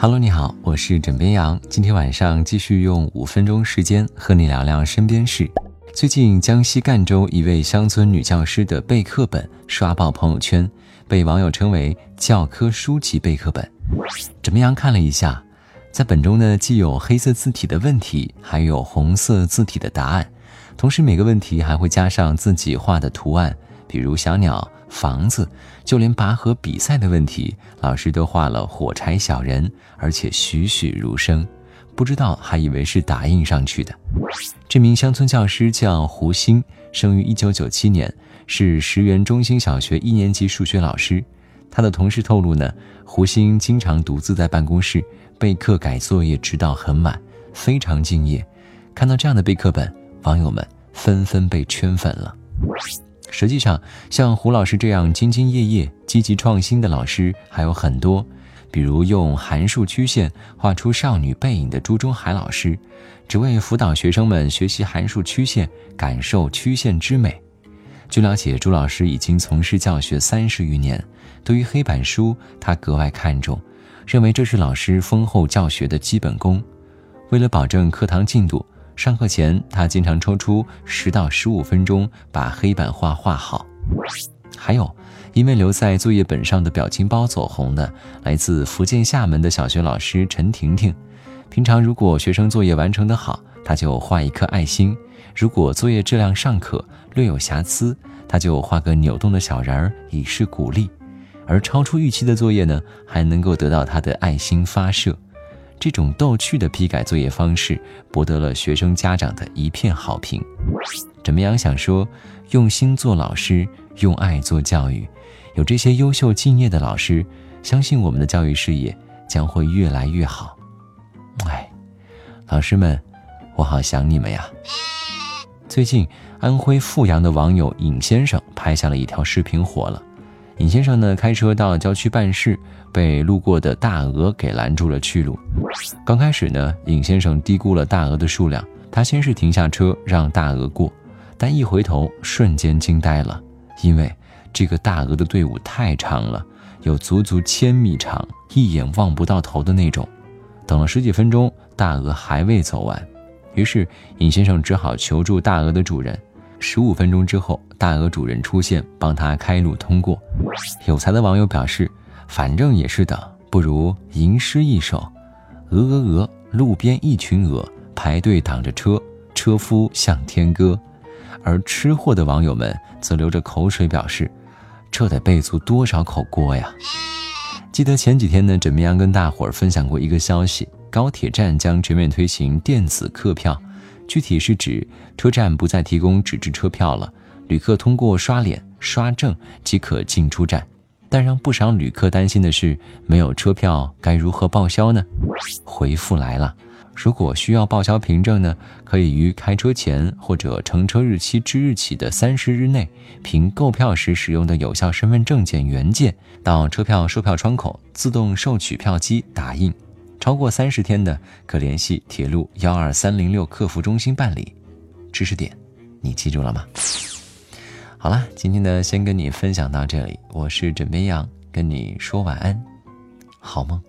Hello，你好，我是枕边羊。今天晚上继续用五分钟时间和你聊聊身边事。最近，江西赣州一位乡村女教师的备课本刷爆朋友圈，被网友称为“教科书级备课本”。枕边羊看了一下，在本中呢，既有黑色字体的问题，还有红色字体的答案，同时每个问题还会加上自己画的图案，比如小鸟。房子，就连拔河比赛的问题，老师都画了火柴小人，而且栩栩如生。不知道还以为是打印上去的。这名乡村教师叫胡鑫，生于1997年，是石原中心小学一年级数学老师。他的同事透露呢，胡鑫经常独自在办公室备课改作业，直到很晚，非常敬业。看到这样的备课本，网友们纷纷被圈粉了。实际上，像胡老师这样兢兢业业、积极创新的老师还有很多，比如用函数曲线画出少女背影的朱中海老师，只为辅导学生们学习函数曲线，感受曲线之美。据了解，朱老师已经从事教学三十余年，对于黑板书他格外看重，认为这是老师丰厚教学的基本功。为了保证课堂进度。上课前，他经常抽出十到十五分钟把黑板画画好。还有，因为留在作业本上的表情包走红的，来自福建厦门的小学老师陈婷婷。平常如果学生作业完成的好，他就画一颗爱心；如果作业质量尚可，略有瑕疵，他就画个扭动的小人儿以示鼓励。而超出预期的作业呢，还能够得到他的爱心发射。这种逗趣的批改作业方式博得了学生家长的一片好评。怎么样？想说，用心做老师，用爱做教育，有这些优秀敬业的老师，相信我们的教育事业将会越来越好。哎，老师们，我好想你们呀！最近，安徽阜阳的网友尹先生拍下了一条视频，火了。尹先生呢，开车到郊区办事，被路过的大鹅给拦住了去路。刚开始呢，尹先生低估了大鹅的数量，他先是停下车让大鹅过，但一回头，瞬间惊呆了，因为这个大鹅的队伍太长了，有足足千米长，一眼望不到头的那种。等了十几分钟，大鹅还未走完，于是尹先生只好求助大鹅的主人。十五分钟之后，大鹅主人出现，帮他开路通过。有才的网友表示：“反正也是等，不如吟诗一首。鹅鹅鹅，路边一群鹅，排队挡着车，车夫向天歌。”而吃货的网友们则流着口水表示：“这得备足多少口锅呀！”记得前几天呢，枕边羊跟大伙儿分享过一个消息：高铁站将全面推行电子客票。具体是指车站不再提供纸质车票了，旅客通过刷脸、刷证即可进出站。但让不少旅客担心的是，没有车票该如何报销呢？回复来了，如果需要报销凭证呢，可以于开车前或者乘车日期之日起的三十日内，凭购票时使用的有效身份证件原件，到车票售票窗口自动售取票机打印。超过三十天的，可联系铁路幺二三零六客服中心办理。知识点，你记住了吗？好了，今天呢，先跟你分享到这里。我是枕边羊，跟你说晚安，好梦。